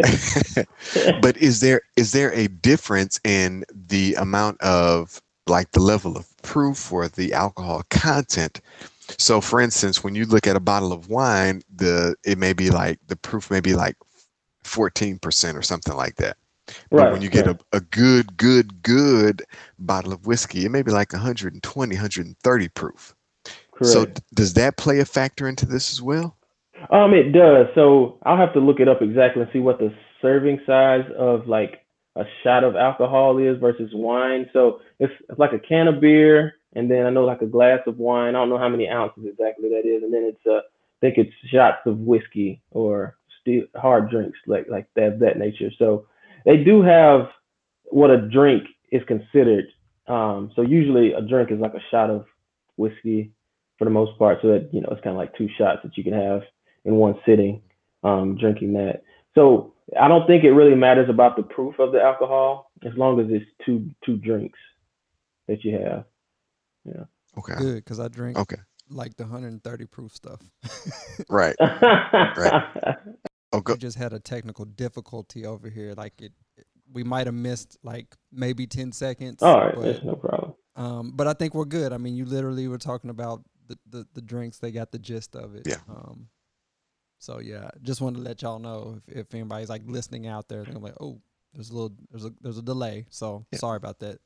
(laughs) but is there is there a difference in the amount of like the level of proof or the alcohol content so for instance when you look at a bottle of wine the it may be like the proof may be like 14% or something like that but right. when you get right. a, a good good good bottle of whiskey it may be like 120 130 proof Correct. so does that play a factor into this as well Um, it does. So I'll have to look it up exactly and see what the serving size of like a shot of alcohol is versus wine. So it's, it's like a can of beer, and then I know like a glass of wine. I don't know how many ounces exactly that is, and then it's uh, I think it's shots of whiskey or still hard drinks like like that that nature. So they do have what a drink is considered. Um, so usually a drink is like a shot of whiskey for the most part. So that you know it's kind of like two shots that you can have in one sitting, um, drinking that. So I don't think it really matters about the proof of the alcohol as long as it's two two drinks that you have. Okay Good, because I drink okay like the 130 proof stuff. (laughs) right Right. oh go, we just had a technical difficulty over here. Like it, it- we might have missed like maybe 10 seconds. All right, but, that's no problem. um, but I think we're good. I mean, you literally were talking about the, the, the drinks. They got the gist of it. Yeah. Um, so yeah, just wanted to let y'all know if, if anybody's like listening out there, they're like, oh, there's a little, there's a, there's a delay. So Yeah. sorry about that.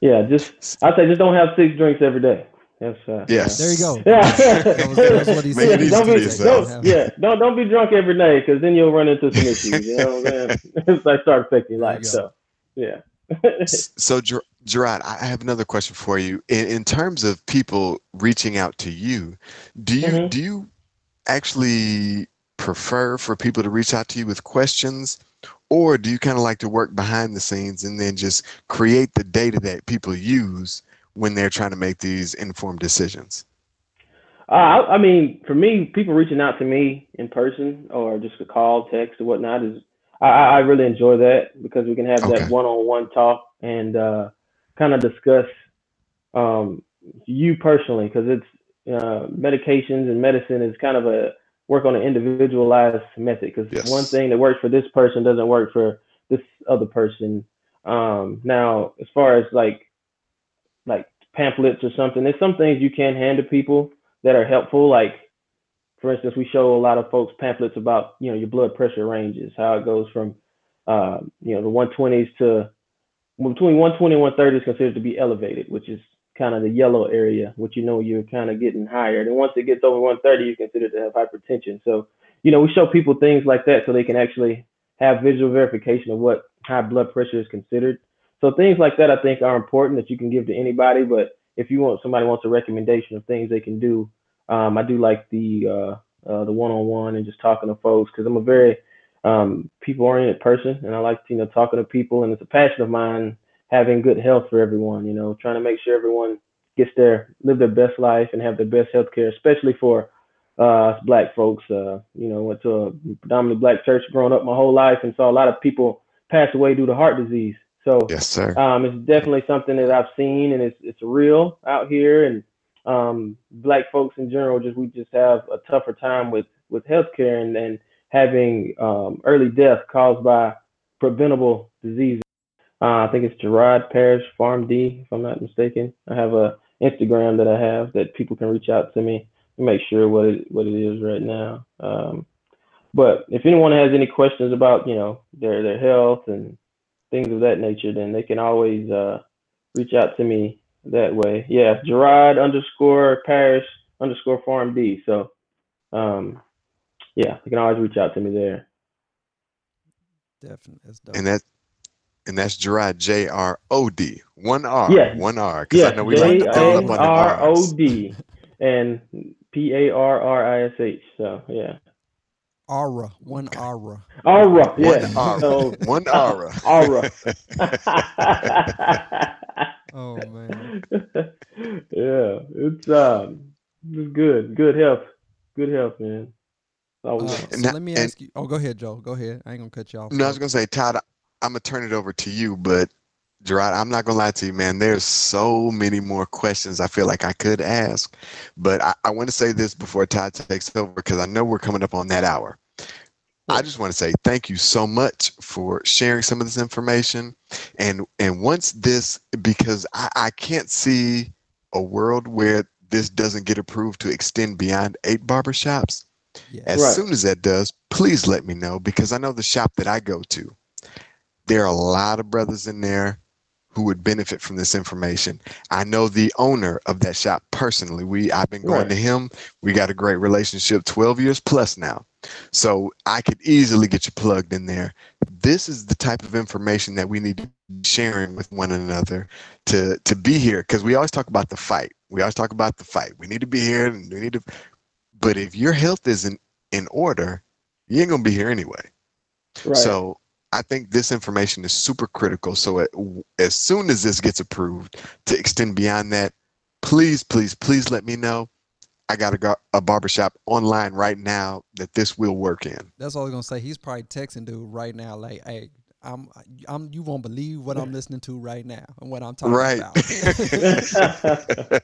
Yeah, (laughs) just I'd say just don't have six drinks every day. Yes, sir. Yes. There you go. (laughs) Yeah. That was- that was what he Make said. it easy don't be, don't, yeah, don't don't be drunk every night because then you'll run into some issues. You know what I'm (laughs) saying? it's like start affecting your There you life. go. So, yeah. So, Ger- Gerard, I I have another question for you. In, in terms of people reaching out to you, do you Mhm. do you actually prefer for people to reach out to you with questions, or do you kind of like to work behind the scenes and then just create the data that people use when they're trying to make these informed decisions? Uh, I, I mean, for me, people reaching out to me in person or just a call, text, or whatnot is I, I really enjoy that because we can have Okay. that one-on-one talk and uh, kind of discuss um, you personally because it's uh, medications and medicine is kind of a work on an individualized method because Yes. one thing that works for this person doesn't work for this other person. Um, now, as far as like like pamphlets or something, there's some things you can hand to people that are helpful. Like, for instance, we show a lot of folks pamphlets about you know your blood pressure ranges, how it goes from uh, you know the 120s to between 120 and 130 is considered to be elevated, which is kind of the yellow area, which you know you're kind of getting higher. And once it gets over 130, you're considered to have hypertension. So, you know, we show people things like that so they can actually have visual verification of what high blood pressure is considered. So things like that I think are important that you can give to anybody. But if you want somebody wants a recommendation of things they can do, um, I do like the uh, uh, the one-on-one and just talking to folks because I'm a very um, people-oriented person and I like you know talking to people and it's a passion of mine having good health for everyone. You know, trying to make sure everyone gets their live their best life and have the best health care, especially for uh, us black folks. Uh, you know, went to a predominantly black church growing up my whole life and saw a lot of people pass away due to heart disease. So Yes, sir. um, it's definitely something that I've seen, and it's it's real out here. And um, black folks in general, just we just have a tougher time with with healthcare and and having um, early death caused by preventable diseases. Uh, I think it's Gerard Parrish Farm D, if I'm not mistaken. I have a Instagram that I have that people can reach out to me and make sure what it what it is right now. Um, but if anyone has any questions about you know their their health and things of that nature, then they can always uh, reach out to me that way. Yeah, Gerard underscore Parrish underscore PharmD. So, um, yeah, you can always reach out to me there. Definitely. That's dope. And that and that's Gerard J R O D. One R. Yeah. One R. Because Yeah, I know we like J to double up on the R O R's. D (laughs) and P A R R I S H. So yeah, aura. One Okay. aura. Aura. Yeah. One R. So, One aura. Aura. (laughs) Oh man. (laughs) yeah, it's um, it's good, good health, good health, man. That's all we Uh, so And that- let me and- ask you. Oh, go ahead, Joe. Go ahead. I ain't gonna cut you off. No, I was gonna say, Todd, I'm gonna turn it over to you, but Gerard, I'm not gonna lie to you, man. There's so many more questions I feel like I could ask, but I, I want to say this before Todd takes over because I know we're coming up on that hour. I just want to say thank you so much for sharing some of this information, and and once this, because I, I can't see a world where this doesn't get approved to extend beyond eight barbershops. Yeah. As Right. soon as that does, please let me know because I know the shop that I go to, there are a lot of brothers in there who would benefit from this information. I know the owner of that shop personally. We I've been going Right. to him. We got a great relationship, 12 years plus now. So I could easily get you plugged in there. This is the type of information that we need to be sharing with one another to to be here because we always talk about the fight. We always talk about the fight. We need to be here and we need to but if your health isn't in order, you ain't gonna be here anyway. Right. So I think this information is super critical. So it, as soon as this gets approved to extend beyond that, please, please, please let me know. I got a, gar- a barbershop online right now that this will work in. That's all I was gonna say. He's probably texting dude right now, like, "Hey, I'm, I'm. You won't believe what I'm listening to right now and what I'm talking Right. about." (laughs)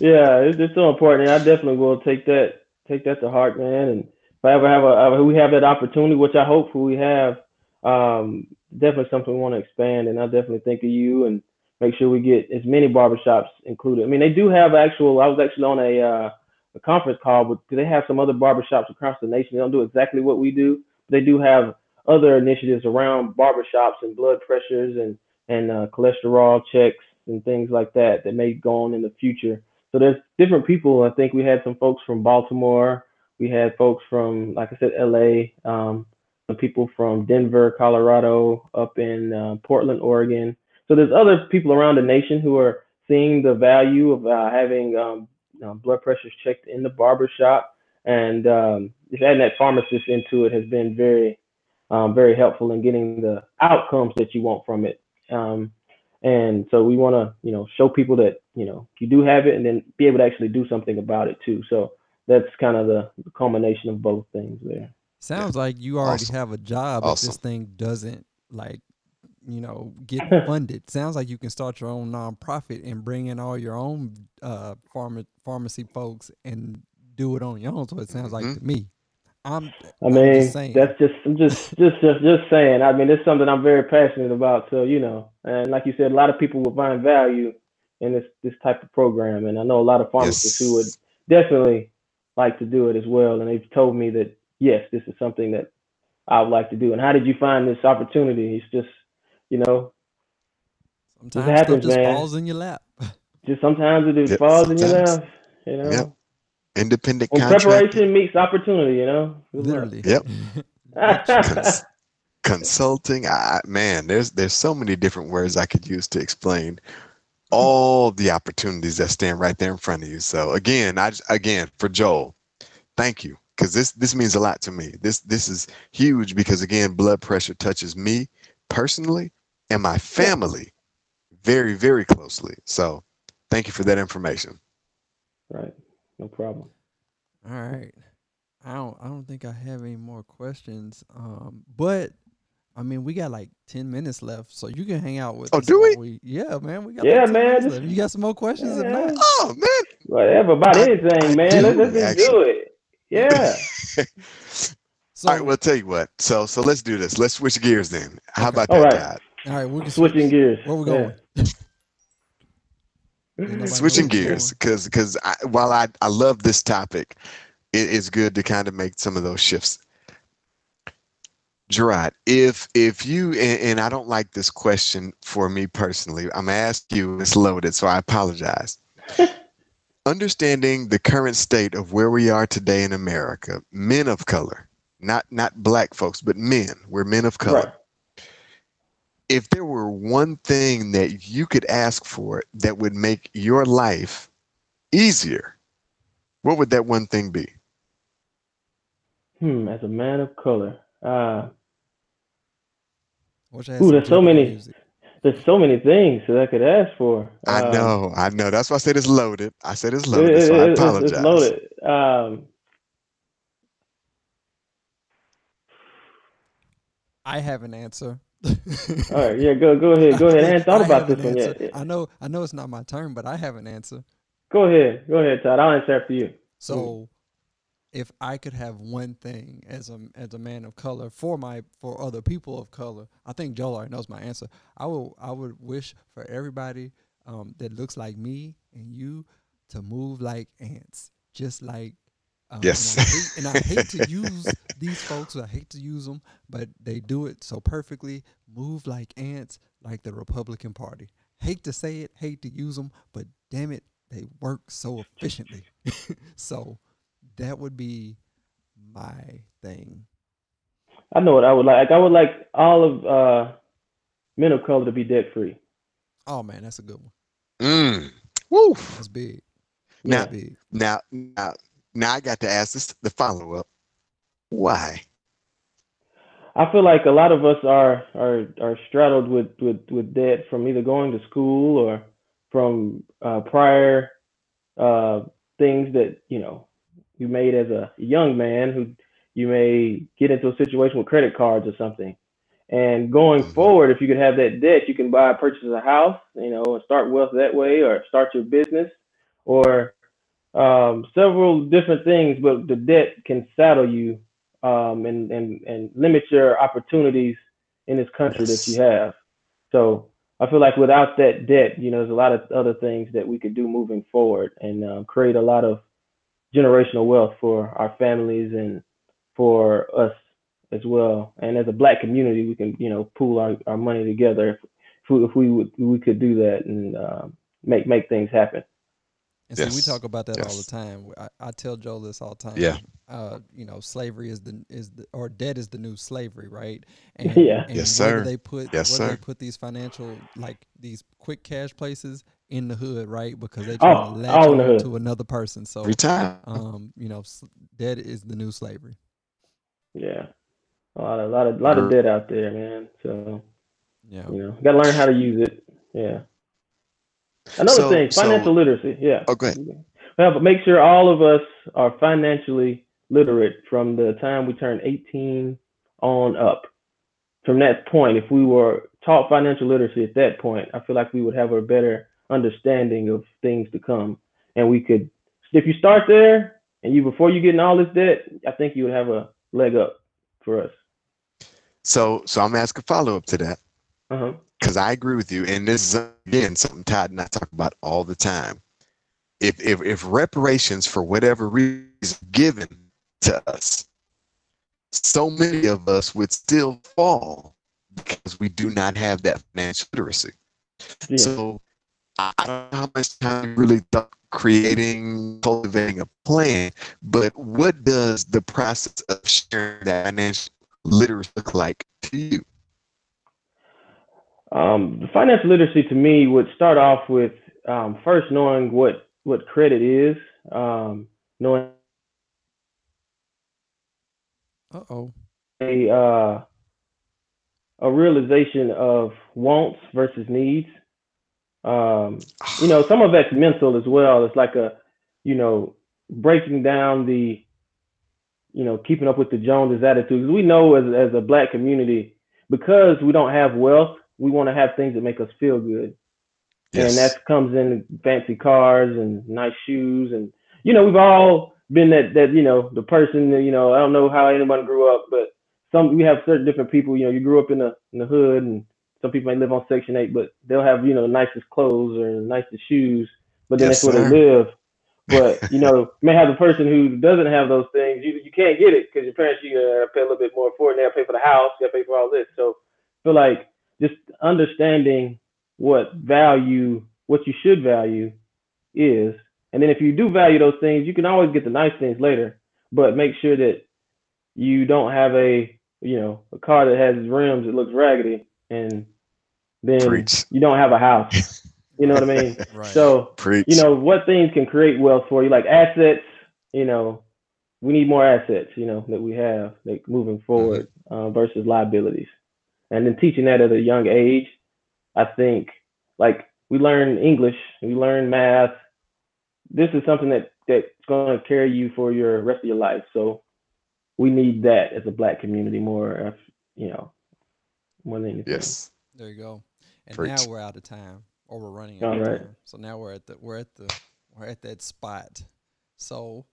yeah, it's, it's so important. And I definitely will take that take that to heart, man. And if I ever have a, uh, we have that opportunity, which I hope we have, um, definitely something we want to expand. And I definitely think of you and make sure we get as many barbershops included. I mean, they do have actual. I was actually on a uh, a conference call, but they have some other barbershops across the nation. They don't do exactly what we do. But they do have other initiatives around barbershops and blood pressures and and uh, cholesterol checks and things like that that may go on in the future. So there's different people. I think we had some folks from Baltimore. We had folks from, like I said, LA. Um, some people from Denver, Colorado, up in uh, Portland, Oregon. So there's other people around the nation who are seeing the value of uh, having um, you know, blood pressures checked in the barbershop, and um, just adding that pharmacist into it has been very, um, very helpful in getting the outcomes that you want from it. Um, and so we want to, you know, show people that you know you do have it, and then be able to actually do something about it too. So that's kind of the, the culmination of both things there. Sounds like you already Awesome. have a job if this thing doesn't like, you know, get (laughs) funded. Sounds like you can start your own nonprofit and bring in all your own uh pharma- pharmacy folks and do it on your own. So it sounds like Mhm. to me. I'm I I'm mean, just saying. that's just I'm just just just just saying. I mean, it's something I'm very passionate about. So you know, and like you said, a lot of people will find value in this this type of program, and I know a lot of pharmacists who would definitely like to do it as well. And they've told me that yes, this is something that I would like to do. And how did you find this opportunity? It's just you know, Sometimes happens, stuff just man. falls in your lap. (laughs) just sometimes it just Yep, falls in your lap. You know, Yep. Independent when contractor. preparation meets opportunity. You know, Literally. Yep. (laughs) Cons- consulting I, man there's there's so many different words i could use to explain all the opportunities that stand right there in front of you so again i just- again for joel thank you because this this means a lot to me this this is huge because again blood pressure touches me personally and my family very very closely so thank you for that information right. No problem. All right. I don't I don't think I have any more questions. Um but I mean we got like ten minutes left, so you can hang out with Oh, us do while we? Yeah, man. We got Yeah, like 10 man, left. You got some more questions or Yeah. not? oh man Whatever about I- anything, I man. Let's, do, let's just do it. Yeah. (laughs) So all right well tell you what so so let's do this let's switch gears then how Okay. about All that right. Todd? all right, we can Switching switch. gears. Where we Yeah. going? (laughs) Ain't nobody switching know where we gears because because while I, I love this topic it is good to kind of make some of those shifts gerard if if you and, and i don't like this question for me personally i'm gonna ask you it's loaded so i apologize (laughs) understanding the current state of where we are today in america men of color not not black folks but men we're men of color Right. if there were one thing that you could ask for that would make your life easier, what would that one thing be? Hmm. As a man of color, uh, Wish I Ooh, there's so many. music. There's so many things that I could ask for. I Um, know, I know. That's why I said it's loaded. I said it's loaded, it- so I it- it's- apologize. It's loaded. Um, I have an answer. (laughs) all right. Yeah. Go. Go ahead. Go ahead. I hadn't thought I about this an one answer. yet. I know I know it's not my turn, but I have an answer. Go ahead. Go ahead, Todd. I'll answer after you. So, if I could have one thing as a as a man of color for my for other people of color, I think Joel already knows my answer. I will I would wish for everybody um, that looks like me and you to move like ants, just like. Um, Yes. And I, hate, and I hate to (laughs) use these folks. I hate to use them, but they do it so perfectly. Move like ants, like the Republican Party. Hate to say it, hate to use them, but damn it, they work so efficiently. (laughs) so that would be my thing. I know what I would like. I would like all of uh, men of color to be debt free. Oh man, that's a good one. Mm. Woo. That's big. Now, That's big. now, now, now, I got to ask this the follow up. Why? I feel like a lot of us are are are straddled with with with debt from either going to school or from uh, prior uh, things that you know you made as a young man who you may get into a situation with credit cards or something. And going Mhm. forward, if you could have that debt, you can buy purchase a house, you know, and start wealth that way, or start your business, or um, several different things. But the debt can saddle you um, and, and, and limit your opportunities in this country Yes. that you have. So I feel like without that debt, you know, there's a lot of other things that we could do moving forward and um, create a lot of generational wealth for our families and for us as well. And as a black community, we can, you know, pool our, our money together if, if we, if we would we could do that and um, make make things happen. And see, we talk about that all the time. I, I tell Joe this all the time. Yeah. Uh, you know, slavery is the is the or debt is the new slavery, right? (laughs) And, Yeah. And Yes, where do sir. They put Yes, where do sir. they put these financial like these quick cash places in the hood, right? Because they Oh, trying to latch all in on to another person. So, Every time. um, you know, s- debt is the new slavery. Yeah. A lot of lot of lot of debt out there, man. So Yeah. you know, got to learn how to use it. Yeah. Another So- thing, so- financial literacy. Yeah. Oh. Well, but make sure all of us are financially literate from the time we turn 18 on up. From that point, if we were taught financial literacy at that point, I feel like we would have a better understanding of things to come. And we could, if you start there and you, before you get in all this debt, I think you would have a leg up for us. So, so I'm asking to follow up to that Uh-huh. Because I agree with you, and this is again something Todd and I talk about all the time. If if if reparations for whatever reason is given to us, so many of us would still fall because we do not have that financial literacy. Yeah. So I I don't know how much time you really thought creating, cultivating a plan, but what does the process of sharing that financial literacy look like to you? Um, the financial literacy to me would start off with um, first knowing what what credit is, um, knowing Uh oh. a uh, a realization of wants versus needs. Um, you know, some of that's mental as well. It's like a, you know, breaking down the, you know, keeping up with the Joneses attitude. we know as as a black community, because we don't have wealth, we want to have things that make us feel good. Yes. and that comes in fancy cars and nice shoes and you know we've all been that that you know the person that, you know I don't know how anyone grew up but some we have certain different people you know you grew up in the in the hood and some people may live on section 8 but they'll have you know the nicest clothes or the nicest shoes but then Yes, that's where they live but (laughs) you know may have the person who doesn't have those things you, you can't get it because your parents you gotta pay a little bit more for it they gotta pay for the house you gotta pay for all this so I feel like just understanding what value, what you should value is. And then if you do value those things, you can always get the nice things later, but make sure that you don't have a, you know, a car that has rims that looks raggedy and then Preach. you don't have a house. You know what I mean? (laughs) Right. So, Preach. you know, what things can create wealth for you, like assets, you know, we need more assets, you know, that we have like moving forward uh, versus liabilities. And then teaching that at a young age, I think like we learn English, we learn math. This is something that that's going to carry you for your rest of your life. So we need that as a black community more, you know, more than anything. yes. There you go. And Preach. now we're out of time, or we're running All of right. time. So now we're at the we're at the we're at that spot. So,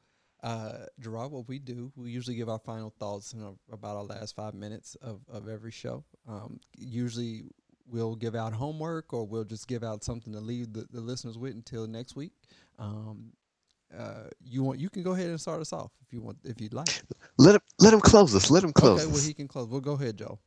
uh, Gerard, what we do, we usually give our final thoughts in a, about our last five minutes of, of every show. Um, usually, we'll give out homework, or we'll just give out something to leave the, the listeners with until next week. Um, uh, you want you can go ahead and start us off if you want if you'd like. Let him let him close us. Let him close okay, well he can close. Well, go ahead, Joe.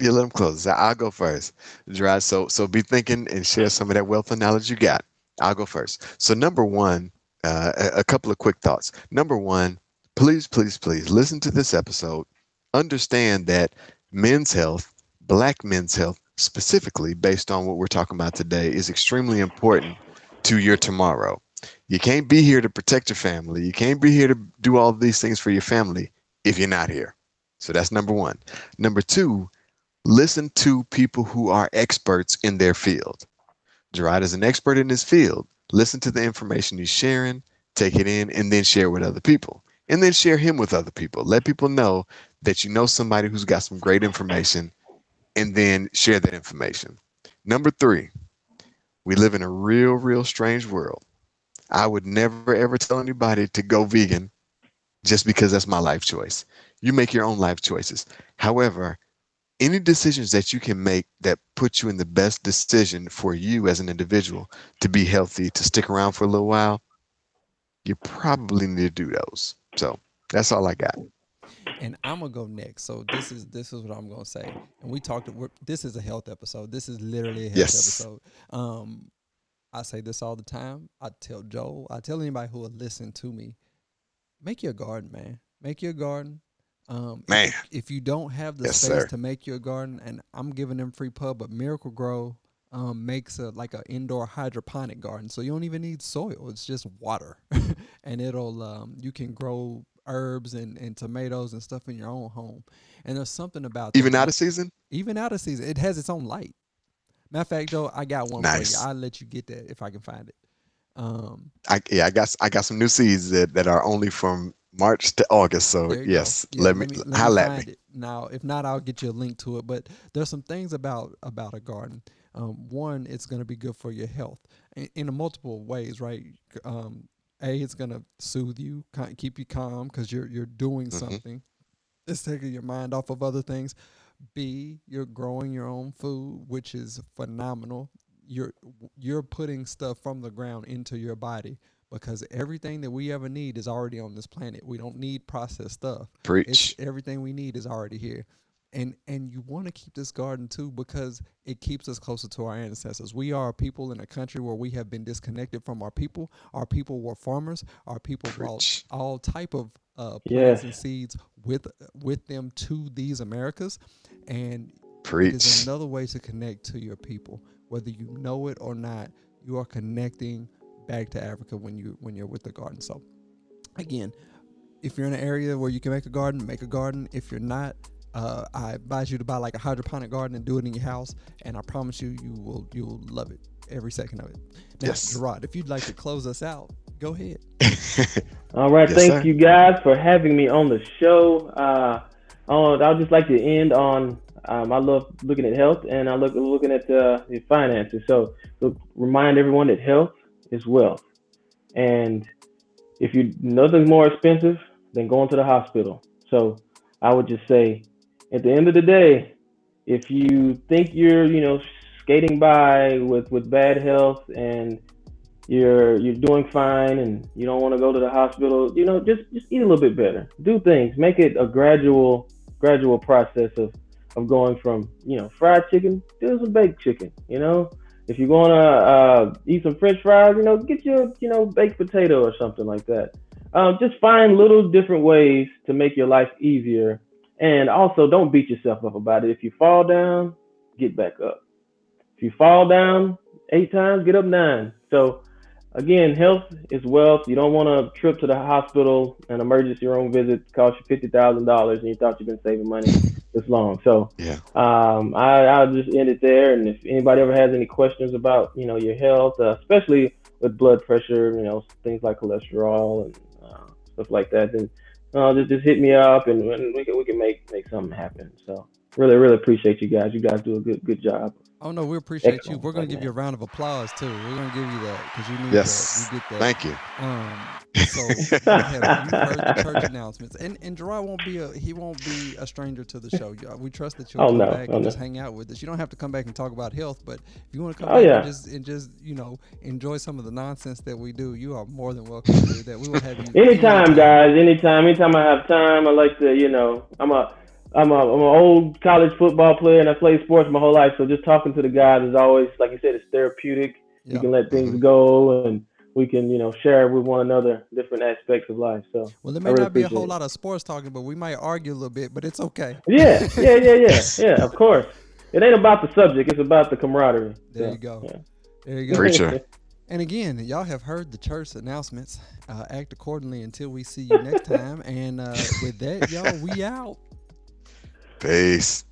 Yeah, let him close. I'll go first. Gerard, so so be thinking and share some of that wealth of knowledge you got. I'll go first. So number one, uh, a, a couple of quick thoughts. Number one, please, please, please listen to this episode. Understand that men's health, black men's health, specifically based on what we're talking about today, is extremely important to your tomorrow. You can't be here to protect your family. You can't be here to do all these things for your family if you're not here. So that's number one. Number two, listen to people who are experts in their field. Gerard is an expert in his field. Listen to the information he's sharing, take it in, and then share with other people. And then share him with other people. Let people know that you know somebody who's got some great information, and then share that information. Number three, we live in a real, real strange world. I would never, ever tell anybody to go vegan just because that's my life choice. You make your own life choices. However, any decisions that you can make that put you in the best decision for you as an individual to be healthy, to stick around for a little while, you probably need to do those. So that's all I got. and I'm gonna go next. So this is this is what I'm gonna say. And we talked. We're, this is a health episode. This is literally a health Yes. episode. Um, I say this all the time. I tell Joe, I tell anybody who will listen to me, make your garden, man. Make your garden. Um, if- Man. if, you don't have the Yes, space sir. to make your garden, and I'm giving them free pub, but Miracle-Gro um, makes a like an indoor hydroponic garden, so you don't even need soil. It's just water, (laughs) and it'll um, you can grow herbs and, and tomatoes and stuff in your own home. And there's something about Even that- out of season? even out of season, it has its own light. Matter of fact, Joe, I got one Nice. for you. I'll let you get that if I can find it. Um, I yeah, I got I got some new seeds that, that are only from March to August. So there you go. yes, Yeah, let me, let holla at find me. it. Now, if not, I'll get you a link to it. But there's some things about about a garden. Um, one, it's going to be good for your health in, in a multiple ways, right? Um, a, it's going to soothe you, keep you calm because you're you're doing Mhm. something. It's taking your mind off of other things. B, you're growing your own food, which is phenomenal. You're you're putting stuff from the ground into your body because everything that we ever need is already on this planet. We don't need processed stuff. It's Preach. everything we need is already here. And and you want to keep this garden too because it keeps us closer to our ancestors. We are a people in a country where we have been disconnected from our people. Our people were farmers. Our people brought all type of uh, plants Yes. and seeds with with them to these Americas, and it Preach. is another way to connect to your people, whether you know it or not. You are connecting back to Africa when you when you're with the garden. So, again, if you're in an area where you can make a garden, make a garden. If you're not, uh, I advise you to buy like a hydroponic garden and do it in your house. And I promise you, you will you will love it every second of it. Now, Yes. Gerard, if you'd like to close us out, go ahead. (laughs) All right, Yes, thank sir. you guys for having me on the show. Uh, oh, I'd just like to end on. Um, I love looking at health, and I look looking at uh, the finances. So, so remind everyone that health is wealth, and if you nothing's more expensive than going to the hospital. So, I would just say, at the end of the day, if you think you're, you know, skating by with with bad health and you're you're doing fine and you don't want to go to the hospital, you know, just just eat a little bit better. Do things. Make it a gradual gradual process of of going from you know fried chicken to some baked chicken. You know, if you're gonna uh, eat some French fries, you know, get your you know baked potato or something like that. Um, just find little different ways to make your life easier, and also don't beat yourself up about it. If you fall down, get back up. If you fall down eight times, get up nine. So again, health is wealth. You don't want a trip to the hospital, an emergency room visit cost you fifty thousand dollars, and you thought you've been saving money this long. So Yeah. um, I, I'll just end it there. And if anybody ever has any questions about you know your health, uh, especially with blood pressure, you know things like cholesterol and uh, stuff like that, then uh, just just hit me up and, and we can we can make make something happen. So really really appreciate you guys. You guys do a good good job. Oh no, we appreciate you. We're gonna give you a round of applause too. We're gonna give you that because you need Yes. that. You get that. Thank you. Um, so you have, you've heard the church announcements, and and Gerard won't be a he won't be a stranger to the show. We trust that you'll Oh, come no. back Oh, and no. just hang out with us. You don't have to come back and talk about health, but if you want to come Oh, back yeah. and just and just you know enjoy some of the nonsense that we do, you are more than welcome to do that. We will have you Anytime, guys. Anytime. Anytime I have time, I like to, you know, I'm a, I'm a, I'm an old college football player and I played sports my whole life. So just talking to the guys is always, like you said, it's therapeutic. Yeah. You can let things Mhm. go and we can, you know, share with one another different aspects of life. So Well, there I may really not be a whole it. lot of sports talking, but we might argue a little bit. But it's okay. yeah, yeah, yeah, yeah, (laughs) yeah. Of course, it ain't about the subject; it's about the camaraderie. There So, you go. yeah. There you go. Preacher. (laughs) And again, y'all have heard the church announcements. Uh, act accordingly until we see you next time. And uh, with that, y'all, we out. Peace.